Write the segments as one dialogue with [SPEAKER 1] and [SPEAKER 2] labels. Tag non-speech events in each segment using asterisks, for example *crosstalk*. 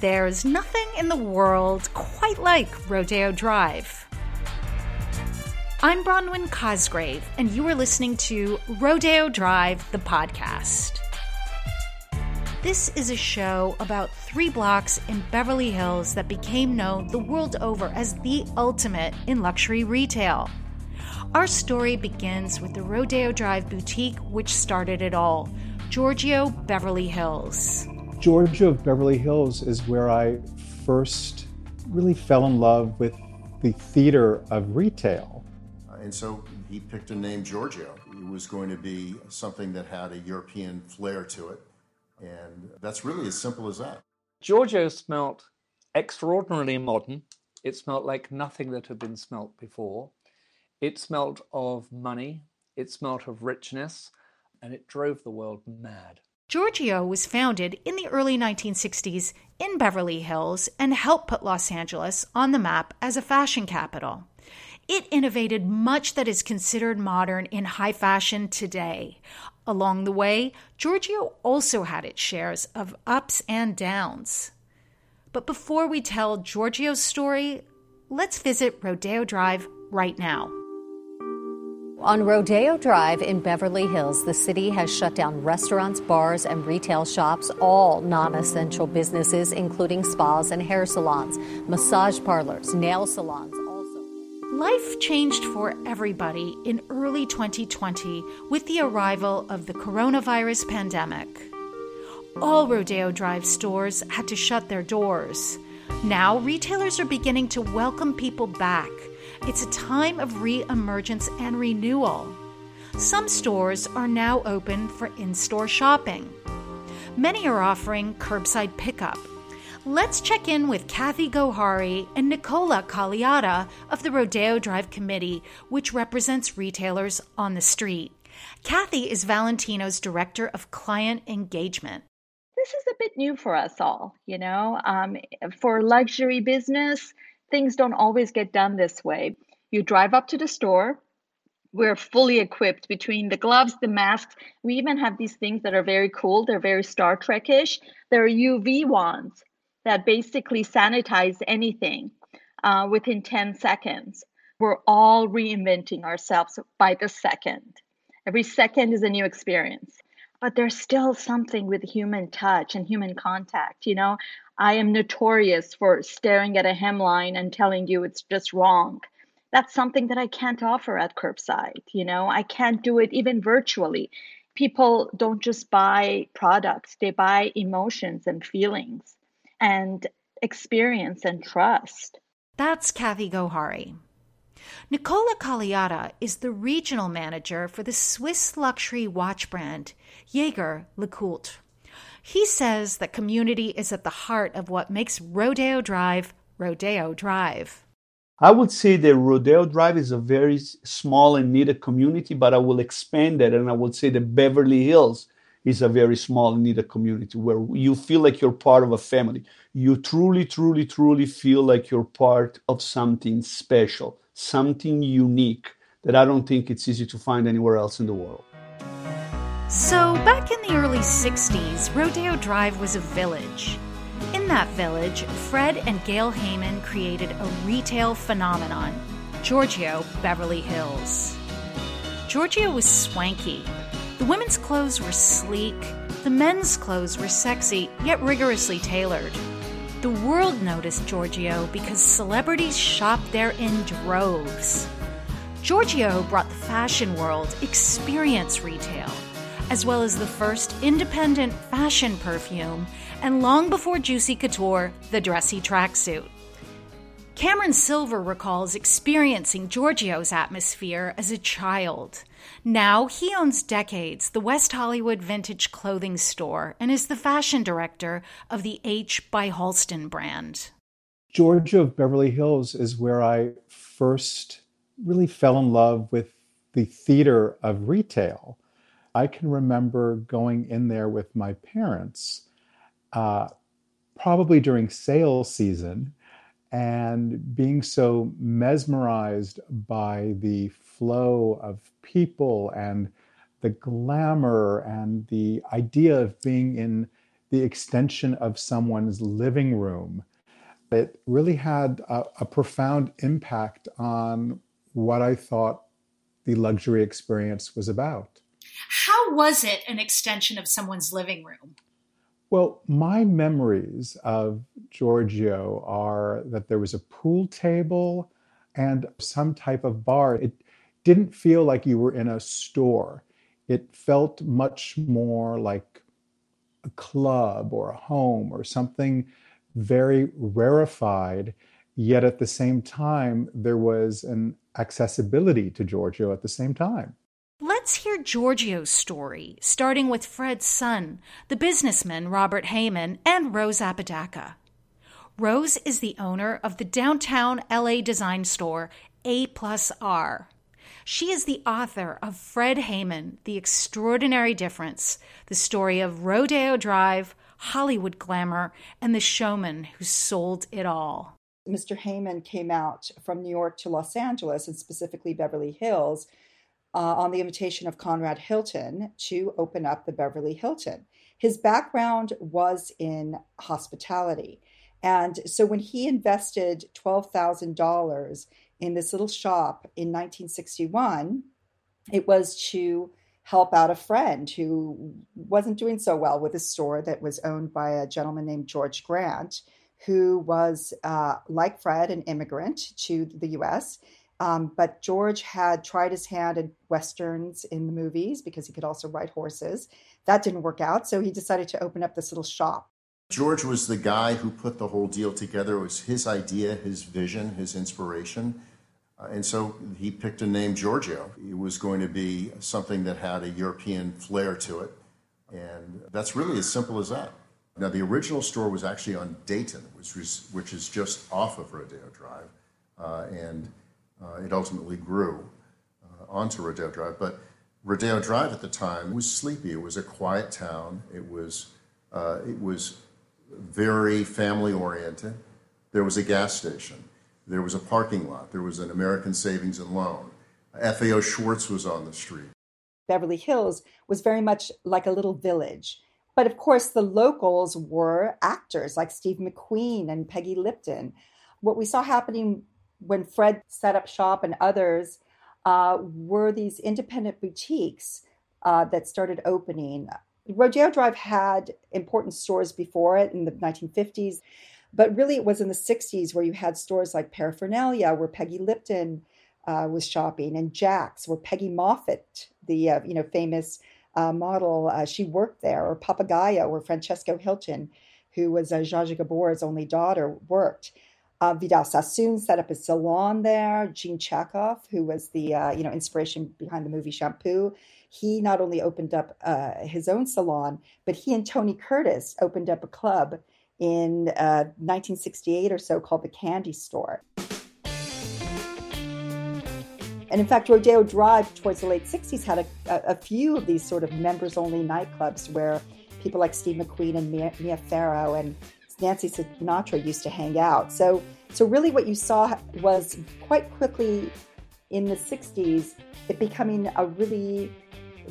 [SPEAKER 1] There's nothing in the world quite like Rodeo Drive. I'm Bronwyn Cosgrave, and you are listening to Rodeo Drive, the podcast. This is a show about three blocks in Beverly Hills that became known the world over as the ultimate in luxury retail. Our story begins with the Rodeo Drive boutique, which started it all Giorgio Beverly Hills.
[SPEAKER 2] Giorgio of Beverly Hills is where I first really fell in love with the theater of retail.
[SPEAKER 3] Uh, and so he picked a name Giorgio. It was going to be something that had a European flair to it and that's really as simple as that.
[SPEAKER 4] Giorgio smelt extraordinarily modern. It smelt like nothing that had been smelt before. It smelt of money, it smelt of richness, and it drove the world mad.
[SPEAKER 1] Giorgio was founded in the early 1960s in Beverly Hills and helped put Los Angeles on the map as a fashion capital. It innovated much that is considered modern in high fashion today. Along the way, Giorgio also had its shares of ups and downs. But before we tell Giorgio's story, let's visit Rodeo Drive right now.
[SPEAKER 5] On Rodeo Drive in Beverly Hills, the city has shut down restaurants, bars, and retail shops, all non essential businesses, including spas and hair salons, massage parlors, nail salons. Also.
[SPEAKER 1] Life changed for everybody in early 2020 with the arrival of the coronavirus pandemic. All Rodeo Drive stores had to shut their doors. Now, retailers are beginning to welcome people back. It's a time of re emergence and renewal. Some stores are now open for in store shopping. Many are offering curbside pickup Let's check in with Kathy Gohari and Nicola Cagliata of the Rodeo Drive Committee, which represents retailers on the street. Kathy is Valentino's Director of Client Engagement.
[SPEAKER 6] This is a bit new for us all, you know. Um, for luxury business, things don't always get done this way. You drive up to the store, we're fully equipped between the gloves, the masks. We even have these things that are very cool. They're very Star Trek-ish. They're UV wands that basically sanitize anything uh, within 10 seconds. We're all reinventing ourselves by the second. Every second is a new experience. But there's still something with human touch and human contact. You know, I am notorious for staring at a hemline and telling you it's just wrong. That's something that I can't offer at curbside. You know, I can't do it even virtually. People don't just buy products, they buy emotions and feelings and experience and trust.
[SPEAKER 1] That's Kathy Gohari. Nicola Cagliata is the regional manager for the Swiss luxury watch brand Jaeger LeCoultre. He says that community is at the heart of what makes Rodeo Drive Rodeo Drive.
[SPEAKER 7] I would say that Rodeo Drive is a very small and needed community, but I will expand that and I would say that Beverly Hills is a very small and needed community where you feel like you're part of a family. You truly, truly, truly feel like you're part of something special, something unique that I don't think it's easy to find anywhere else in the world.
[SPEAKER 1] So, back in the early 60s, Rodeo Drive was a village. In that village, Fred and Gale Hayman created a retail phenomenon Giorgio Beverly Hills. Giorgio was swanky, the women's clothes were sleek, the men's clothes were sexy, yet rigorously tailored. The world noticed Giorgio because celebrities shopped there in droves. Giorgio brought the fashion world experience retail, as well as the first independent fashion perfume, and long before Juicy Couture, the dressy tracksuit. Cameron Silver recalls experiencing Giorgio's atmosphere as a child. Now he owns Decades, the West Hollywood vintage clothing store, and is the fashion director of the H by Halston brand.
[SPEAKER 2] Giorgio of Beverly Hills is where I first really fell in love with the theater of retail. I can remember going in there with my parents, uh, probably during sales season, and being so mesmerized by the flow of people and the glamour and the idea of being in the extension of someone's living room. It really had a, a profound impact on what I thought the luxury experience was about.
[SPEAKER 1] How was it an extension of someone's living room?
[SPEAKER 2] Well, my memories of Giorgio are that there was a pool table and some type of bar. It didn't feel like you were in a store. It felt much more like a club or a home or something very rarefied. Yet at the same time, there was an accessibility to Giorgio at the same time.
[SPEAKER 1] Let's hear Giorgio's story, starting with Fred's son, the businessman Robert Hayman, and Rose Apodaca. Rose is the owner of the downtown LA design store A plus R. She is the author of Fred Hayman, The Extraordinary Difference, the story of Rodeo Drive, Hollywood glamour, and the showman who sold it all.
[SPEAKER 8] Mr. Hayman came out from New York to Los Angeles and specifically Beverly Hills uh, on the invitation of Conrad Hilton to open up the Beverly Hilton. His background was in hospitality. And so when he invested $12,000 in this little shop in 1961, it was to help out a friend who wasn't doing so well with a store that was owned by a gentleman named George Grant, who was, uh, like Fred, an immigrant to the US um, but George had tried his hand at westerns in the movies because he could also ride horses. That didn't work out, so he decided to open up this little shop.
[SPEAKER 3] George was the guy who put the whole deal together. It was his idea, his vision, his inspiration. Uh, and so he picked a name Giorgio. It was going to be something that had a European flair to it. And that's really as simple as that. Now, the original store was actually on Dayton, which, was, which is just off of Rodeo Drive. Uh, and uh, it ultimately grew uh, onto Rodeo Drive. But Rodeo Drive at the time was sleepy. It was a quiet town. It was uh, it was very family oriented. There was a gas station. There was a parking lot. There was an American Savings and Loan. FAO Schwarz was on the street.
[SPEAKER 8] Beverly Hills was very much like a little village. But of course, the locals were actors like Steve McQueen and Peggy Lipton. What we saw happening when Fred set up shop and others uh, were these independent boutiques uh, that started opening. Rodeo Drive had important stores before it in the 1950s, but really it was in the 60s where you had stores like Paraphernalia, where Peggy Lipton uh, was shopping, and Jack's, where Peggy Moffitt, the uh, you know famous uh, model, uh, she worked there, or Papagayo, where Francesca Hilton, who was uh, Zsa Zsa Gabor's only daughter, worked. Uh, Vidal Sassoon set up a salon there. Gene Shacove, who was the uh, you know inspiration behind the movie Shampoo, he not only opened up uh, his own salon, but he and Tony Curtis opened up a club in 1968 uh, or so called the Candy Store. And in fact, Rodeo Drive towards the late 60s had a, a, few of these sort of members only nightclubs where people like Steve McQueen and Mia, Mia Farrow and Nancy Sinatra used to hang out. So, so really, what you saw was quite quickly in the '60s it becoming a really,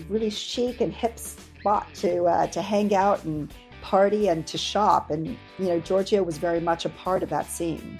[SPEAKER 8] really chic and hip spot to uh, to hang out and party and to shop. And you know, Giorgio was very much a part of that scene.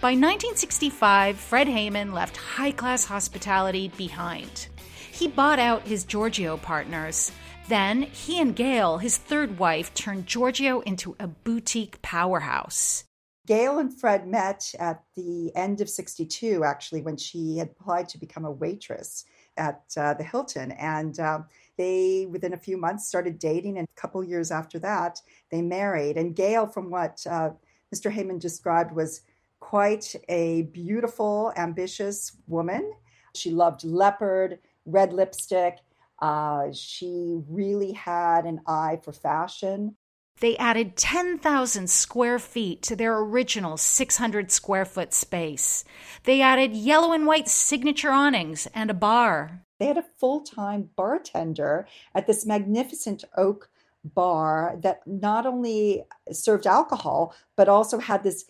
[SPEAKER 1] By 1965, Fred Hayman left high class hospitality behind. He bought out his Giorgio partners then he and Gale, his third wife, turned Giorgio into a boutique powerhouse.
[SPEAKER 8] Gale and Fred met at the end of 62, actually, when she had applied to become a waitress at uh, the Hilton. And uh, they, within a few months, started dating. And a couple years after that, they married. And Gale, from what uh, Mr. Hayman described, was quite a beautiful, ambitious woman. She loved leopard, red lipstick, uh, she really had an eye for fashion.
[SPEAKER 1] They added 10,000 square feet to their original 600 square foot space. They added yellow and white signature awnings and a bar.
[SPEAKER 8] They had a full time bartender at this magnificent oak bar that not only served alcohol, but also had this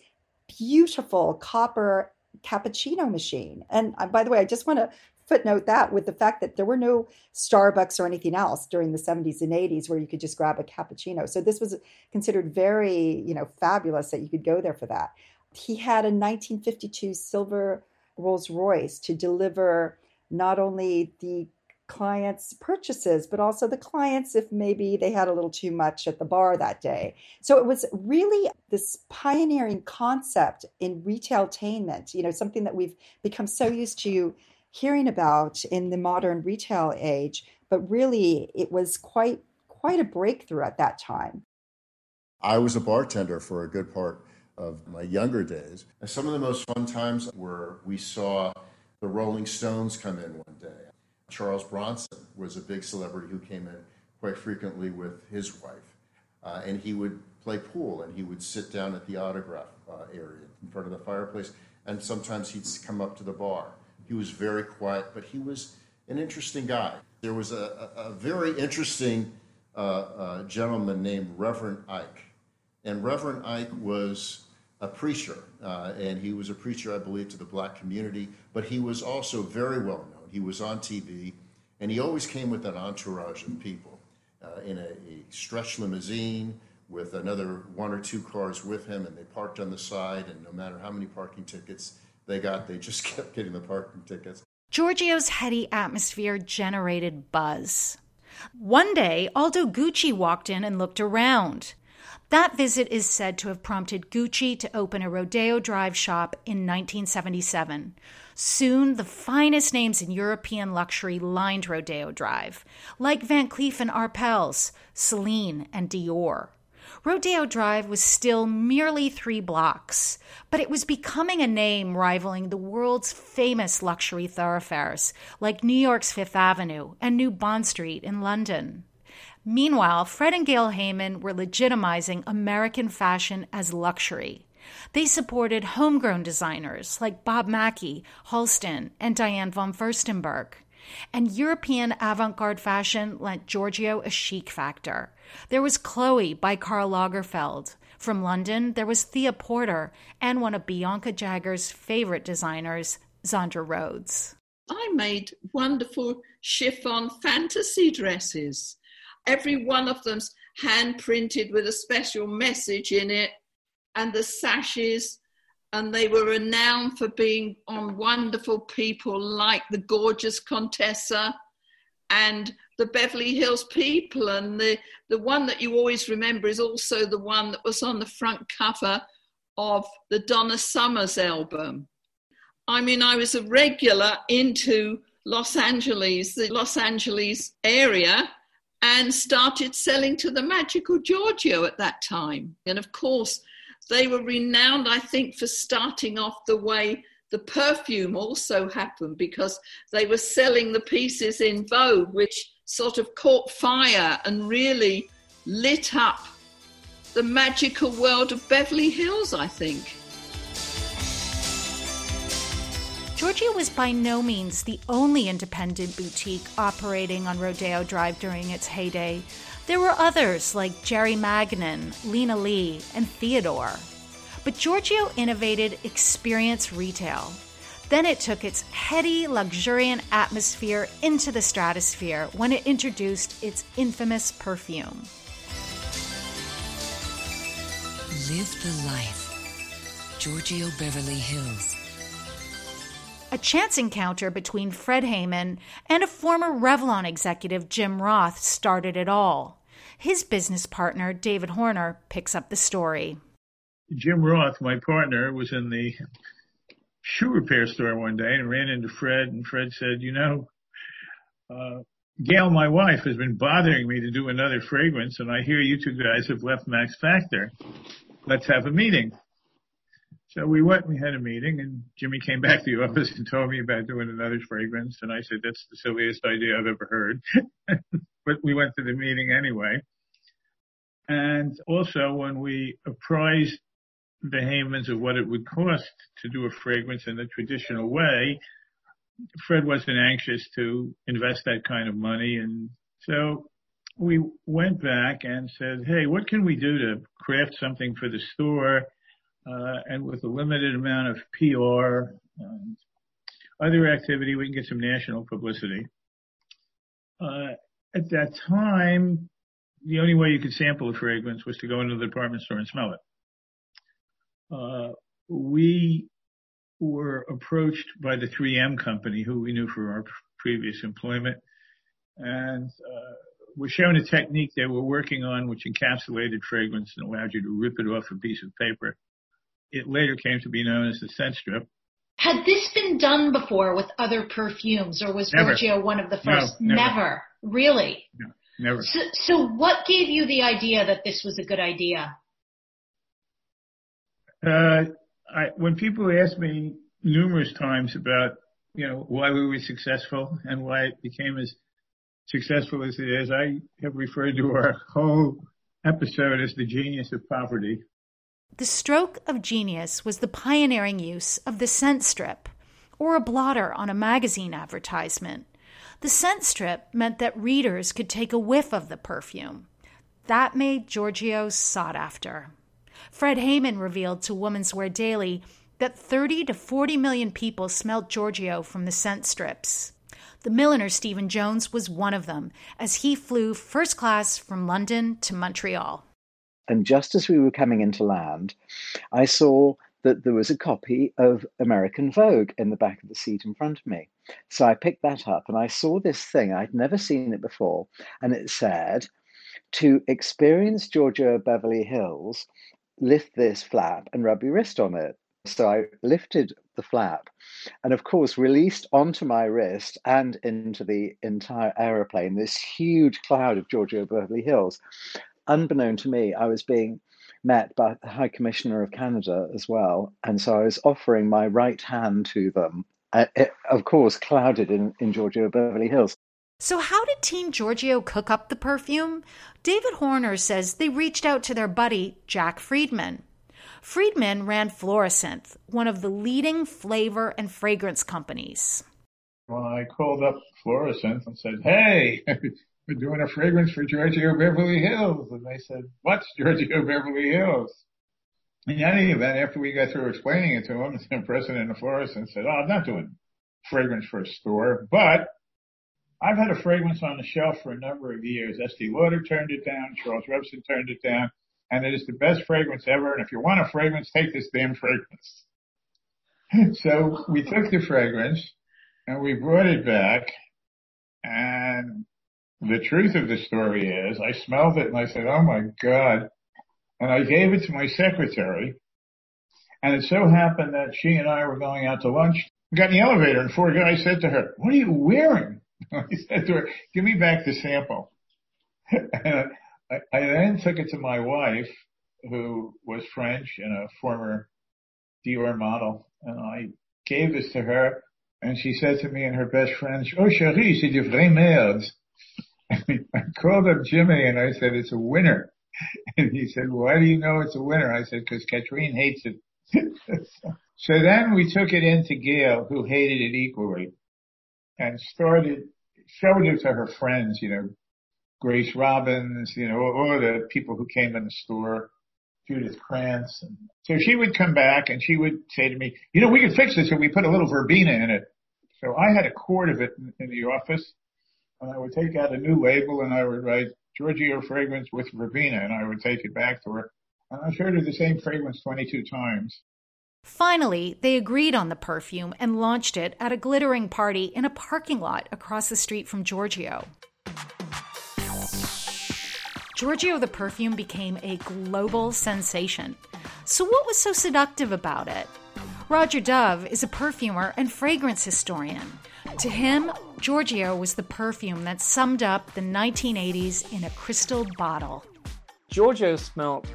[SPEAKER 8] beautiful copper cappuccino machine. And uh, by the way, I just want to footnote that with the fact that there were no Starbucks or anything else during the 70s and 80s where you could just grab a cappuccino. So this was considered very, you know, fabulous that you could go there for that. He had a 1952 silver Rolls Royce to deliver not only the clients' purchases, but also the clients if maybe they had a little too much at the bar that day. So it was really this pioneering concept in retailtainment, you know, something that we've become so used to hearing about in the modern retail age, but really it was quite quite a breakthrough at that time.
[SPEAKER 3] I was a bartender for a good part of my younger days. And some of the most fun times were we saw the Rolling Stones come in one day. Charles Bronson was a big celebrity who came in quite frequently with his wife. Uh, and he would play pool and he would sit down at the autograph uh, area in front of the fireplace. And sometimes he'd come up to the bar. He was very quiet, but he was an interesting guy. There was a, a, very interesting uh, uh gentleman named Reverend Ike. And Reverend Ike was a preacher, uh, and he was a preacher, I believe, to the black community, but he was also very well known. He was on TV, and he always came with an entourage of people uh, in a, a stretch limousine with another one or two cars with him, and they parked on the side, and no matter how many parking tickets they got, they just *laughs* kept getting the parking tickets.
[SPEAKER 1] Giorgio's heady atmosphere generated buzz. One day, Aldo Gucci walked in and looked around. That visit is said to have prompted Gucci to open a Rodeo Drive shop in 1977. Soon, the finest names in European luxury lined Rodeo Drive, like Van Cleef and Arpels, Celine, and Dior. Rodeo Drive was still merely three blocks, but it was becoming a name rivaling the world's famous luxury thoroughfares like New York's Fifth Avenue and New Bond Street in London. Meanwhile, Fred and Gale Hayman were legitimizing American fashion as luxury. They supported homegrown designers like Bob Mackie, Halston, and Diane von Furstenberg. And European avant garde fashion lent Giorgio a chic factor. There was Chloe by Karl Lagerfeld. From London, there was Thea Porter and one of Bianca Jagger's favorite designers, Zandra Rhodes.
[SPEAKER 9] I made wonderful chiffon fantasy dresses Every one of them's hand printed with a special message in it, and the sashes, and they were renowned for being on wonderful people like the gorgeous Contessa and the Beverly Hills people. And the, the one that you always remember is also the one that was on the front cover of the Donna Summers album. I mean, I was a regular into Los Angeles, the Los Angeles area, and started selling to the magical Giorgio at that time. And of course, they were renowned, I think, for starting off the way the perfume also happened because they were selling the pieces in Vogue, which sort of caught fire and really lit up the magical world of Beverly Hills, I think.
[SPEAKER 1] Giorgio was by no means the only independent boutique operating on Rodeo Drive during its heyday. There were others like Jerry Magnin, Lina Lee, and Theodore. But Giorgio innovated experience retail. Then it took its heady, luxuriant atmosphere into the stratosphere when it introduced its infamous perfume.
[SPEAKER 10] Live the life. Giorgio Beverly Hills
[SPEAKER 1] a chance encounter between Fred Hayman and a former Revlon executive, Jim Roth, started it all. His business partner, David Horner, picks up the story.
[SPEAKER 11] Jim Roth, my partner, was in the shoe repair store one day and ran into Fred, and Fred said, You know, uh, Gale, my wife, has been bothering me to do another fragrance, and I hear you two guys have left Max Factor. Let's have a meeting. So we went, we had a meeting and Jimmy came back to the office and told me about doing another fragrance. And I said, that's the silliest idea I've ever heard. *laughs* but we went to the meeting anyway. And also when we apprised the Haymans of what it would cost to do a fragrance in the traditional way, Fred wasn't anxious to invest that kind of money. And so we went back and said, Hey, what can we do to craft something for the store? Uh, and with a limited amount of PR. And other activity, we can get some national publicity. Uh, at that time, the only way you could sample a fragrance was to go into the department store and smell it. Uh, we were approached by the 3M company, who we knew from our previous employment, and were shown a technique they were working on, which encapsulated fragrance and allowed you to rip it off a piece of paper. It later came to be known as the scent strip.
[SPEAKER 1] Had this been done before with other perfumes, or was
[SPEAKER 11] Never.
[SPEAKER 1] Giorgio one of the first?
[SPEAKER 11] No, never.
[SPEAKER 1] Really?
[SPEAKER 11] No, never.
[SPEAKER 1] So, so what gave you the idea that this was a good idea?
[SPEAKER 11] Uh, I, when people ask me numerous times about, you know, why we were successful and why it became as successful as it is, I have referred to our whole episode as the genius of poverty.
[SPEAKER 1] The stroke of genius was the pioneering use of the scent strip, or a blotter on a magazine advertisement. The scent strip meant that readers could take a whiff of the perfume. That made Giorgio sought after. Fred Hayman revealed to Women's Wear Daily that 30 to 40 million people smelled Giorgio from the scent strips. The milliner Stephen Jones was one of them, as he flew first class from London to Montreal.
[SPEAKER 12] And just as we were coming into land, I saw that there was a copy of American Vogue in the back of the seat in front of me. So I picked that up and I saw this thing. I'd never seen it before. And it said, to experience Giorgio Beverly Hills, lift this flap and rub your wrist on it. So I lifted the flap and, of course, released onto my wrist and into the entire aeroplane this huge cloud of Giorgio Beverly Hills. Unbeknown to me, I was being met by the High Commissioner of Canada as well. And so I was offering my right hand to them, uh, it, of course, clouded in, in Giorgio Beverly Hills.
[SPEAKER 1] So, how did Team Giorgio cook up the perfume? David Horner says they reached out to their buddy, Jack Friedman. Friedman ran Florasynth, one of the leading flavor and fragrance companies.
[SPEAKER 11] When I called up Florasynth and said, Hey, we're doing a fragrance for Giorgio Beverly Hills. And they said, What's Giorgio Beverly Hills? In any event, after we got through explaining it to him, *laughs* the president of Florasynth said, Oh, I'm not doing fragrance for a store, but I've had a fragrance on the shelf for a number of years. Estee Lauder turned it down. Charles Revson turned it down. And it is the best fragrance ever. And if you want a fragrance, take this damn fragrance. *laughs* so we took the fragrance and we brought it back. And the truth of the story is I smelled it and I said, Oh my God. And I gave it to my secretary. And it so happened that she and I were going out to lunch. We got in the elevator and four guys said to her, what are you wearing? *laughs* I said to her, give me back the sample. *laughs* and I, I then took it to my wife, who was French and a former Dior model, and I gave this to her, and she said to me and her best friend, "Oh, chérie, c'est du vrai merde." I called up Jimmy and I said, "It's a winner," and he said, "Why do you know it's a winner?" I said, "Because Katrine hates it." *laughs* so then we took it into Gale, who hated it equally, and started showed it to her friends, you know, Grace Robbins, you know, all the people who came in the store, Judith Krantz. And so she would come back and she would say to me, you know, we could fix this if we put a little verbena in it. So I had a quart of it in, in the office and I would take out a new label and I would write Giorgio fragrance with verbena and I would take it back to her. And I showed her the same fragrance 22 times.
[SPEAKER 1] Finally, they agreed on the perfume and launched it at a glittering party in a parking lot across the street from Giorgio. Giorgio the perfume became a global sensation. So, what was so seductive about it? Roja Dove is a perfumer and fragrance historian. To him, Giorgio was the perfume that summed up the 1980s in a crystal bottle.
[SPEAKER 4] Giorgio smelt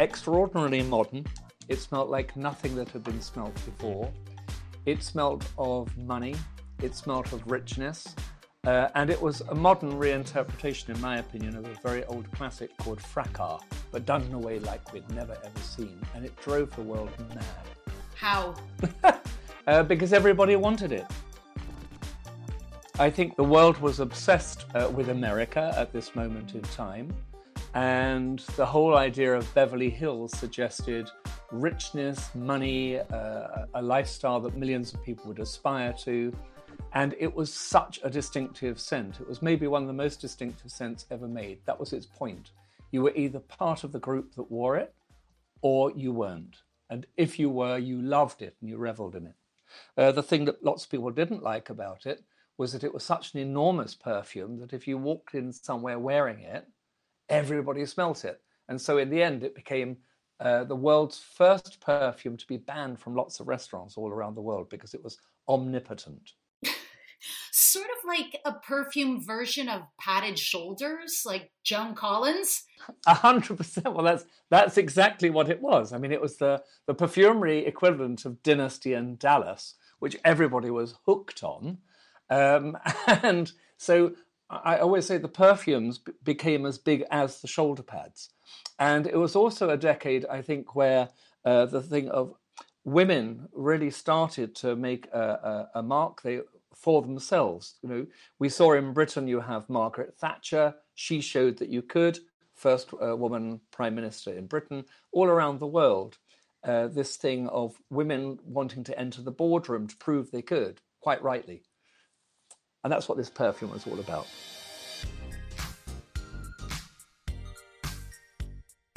[SPEAKER 4] extraordinarily modern. It smelt like nothing that had been smelt before. It smelt of money. It smelt of richness. Uh, and it was a modern reinterpretation, in my opinion, of a very old classic called Fracas, but done in a way like we'd never ever seen. And it drove the world mad.
[SPEAKER 1] How? *laughs*
[SPEAKER 4] uh, because everybody wanted it. I think the world was obsessed uh, with America at this moment in time. And the whole idea of Beverly Hills suggested richness, money, uh, a lifestyle that millions of people would aspire to. And it was such a distinctive scent. It was maybe one of the most distinctive scents ever made. That was its point. You were either part of the group that wore it or you weren't. And if you were, you loved it and you reveled in it. Uh, the thing that lots of people didn't like about it was that it was such an enormous perfume that if you walked in somewhere wearing it, everybody smelt it. And so in the end, it became uh, the world's first perfume to be banned from lots of restaurants all around the world because it was omnipotent. *laughs*
[SPEAKER 1] sort of like a perfume version of padded shoulders, like Joan Collins.
[SPEAKER 4] A hundred percent. Well, that's that's exactly what it was. I mean, it was the the perfumery equivalent of Dynasty and Dallas, which everybody was hooked on, um, *laughs* and so I always say the perfumes b- became as big as the shoulder pads, and it was also a decade, I think, where uh, the thing of women really started to make a, a, a mark. They for themselves. You know, we saw in Britain you have Margaret Thatcher. She showed that you could. First uh, woman prime minister in Britain. All around the world, uh, this thing of women wanting to enter the boardroom to prove they could, quite rightly. And that's what this perfume was all about.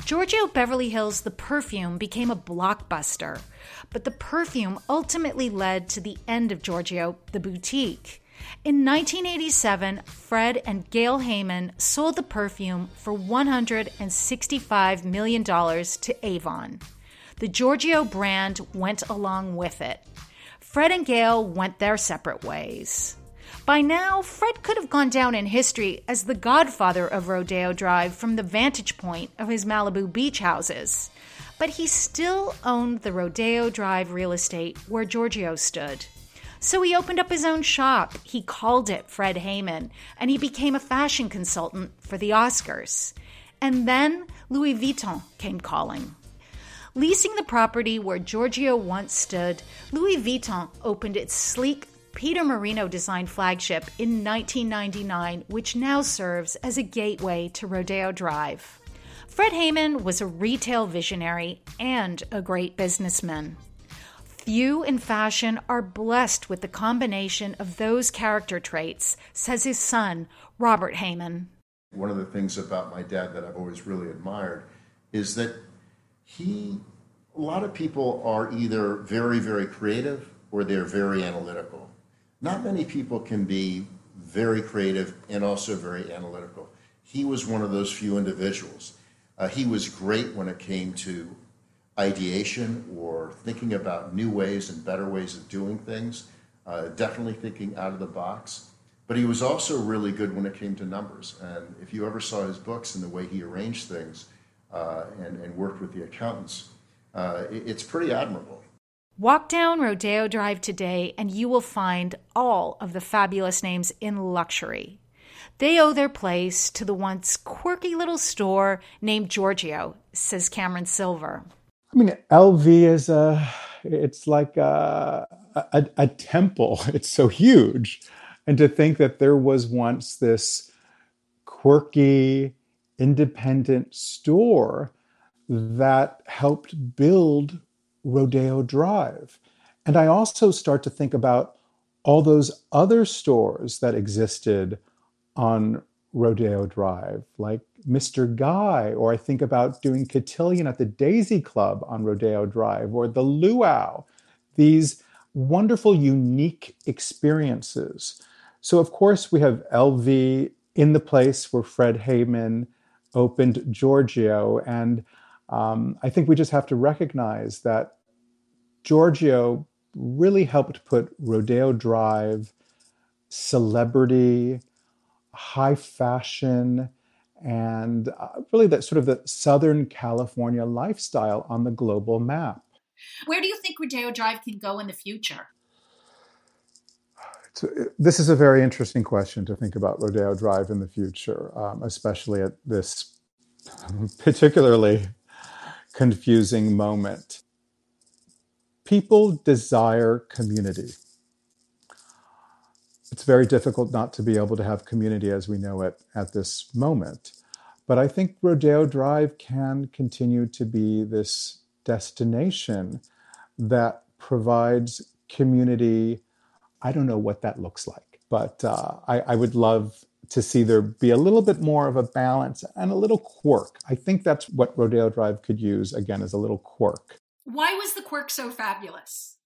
[SPEAKER 1] Giorgio Beverly Hills The Perfume became a blockbuster, but the perfume ultimately led to the end of Giorgio the boutique. In 1987, Fred and Gale Hayman sold the perfume for $165 million to Avon. The Giorgio brand went along with it. Fred and Gale went their separate ways. By now, Fred could have gone down in history as the godfather of Rodeo Drive from the vantage point of his Malibu beach houses. But he still owned the Rodeo Drive real estate where Giorgio stood. So he opened up his own shop. He called it Fred Hayman, and he became a fashion consultant for the Oscars. And then Louis Vuitton came calling. Leasing the property where Giorgio once stood, Louis Vuitton opened its sleek Peter Marino designed flagship in 1999, which now serves as a gateway to Rodeo Drive. Fred Hayman was a retail visionary and a great businessman. Few in fashion are blessed with the combination of those character traits, says his son, Robert Hayman.
[SPEAKER 3] One of the things about my dad that I've always really admired is that he, a lot of people are either very, very creative or they're very analytical not many people can be very creative and also very analytical. He was one of those few individuals. Uh, he was great when it came to ideation or thinking about new ways and better ways of doing things, uh, definitely thinking out of the box. But he was also really good when it came to numbers. And if you ever saw his books and the way he arranged things uh, and, and, worked with the accountants, uh, it, it's pretty admirable.
[SPEAKER 1] Walk down Rodeo Drive today and you will find all of the fabulous names in luxury. They owe their place to the once quirky little store named Giorgio, says Cameron Silver.
[SPEAKER 2] I mean, LV is a, it's like a, a, a temple. *laughs* It's so huge. And to think that there was once this quirky, independent store that helped build Rodeo Drive. And I also start to think about all those other stores that existed on Rodeo Drive, like Mr. Guy, or I think about doing cotillion at the Daisy Club on Rodeo Drive, or the Luau, these wonderful, unique experiences. So, of course, we have LV in the place where Fred Hayman opened Giorgio. And um, I think we just have to recognize that Giorgio really helped put Rodeo Drive, celebrity, high fashion, and uh, really that sort of the Southern California lifestyle on the global map.
[SPEAKER 1] Where do you think Rodeo Drive can go in the future?
[SPEAKER 2] So, this is a very interesting question to think about Rodeo Drive in the future, um, especially at this *laughs* particularly confusing moment. People desire community. It's very difficult not to be able to have community as we know it at this moment. But I think Rodeo Drive can continue to be this destination that provides community. I don't know what that looks like, but uh, I, I would love to see there be a little bit more of a balance and a little quirk. I think that's what Rodeo Drive could use again as a little quirk.
[SPEAKER 1] Why was the quirk so fabulous?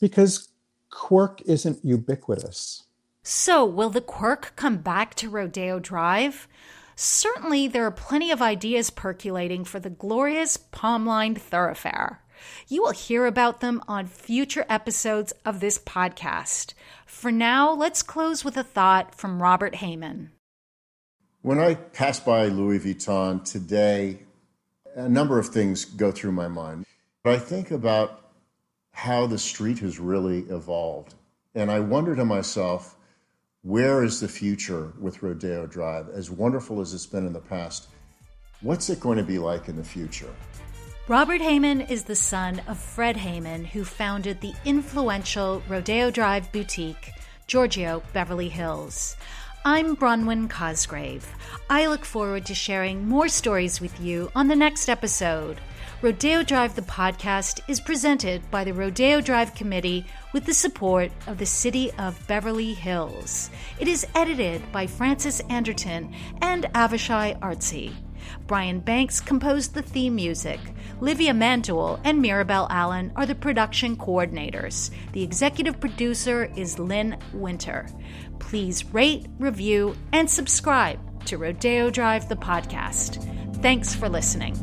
[SPEAKER 2] Because quirk isn't ubiquitous.
[SPEAKER 1] So, will the quirk come back to Rodeo Drive? Certainly, there are plenty of ideas percolating for the glorious palm lined thoroughfare. You will hear about them on future episodes of this podcast. For now, let's close with a thought from Robert Hayman.
[SPEAKER 3] When I pass by Louis Vuitton today, a number of things go through my mind. But I think about how the street has really evolved. And I wonder to myself, where is the future with Rodeo Drive? As wonderful as it's been in the past, what's it going to be like in the future?
[SPEAKER 1] Robert Hayman is the son of Fred Hayman, who founded the influential Rodeo Drive boutique, Giorgio Beverly Hills. I'm Bronwyn Cosgrave. I look forward to sharing more stories with you on the next episode. Rodeo Drive the podcast is presented by the Rodeo Drive Committee with the support of the City of Beverly Hills. It is edited by Frances Anderton and Avishai Artsy. Brian Banks composed the theme music. Livia Mantua and Mirabelle Allen are the production coordinators. The executive producer is Lynn Winter. Please rate, review, and subscribe to Rodeo Drive the podcast. Thanks for listening.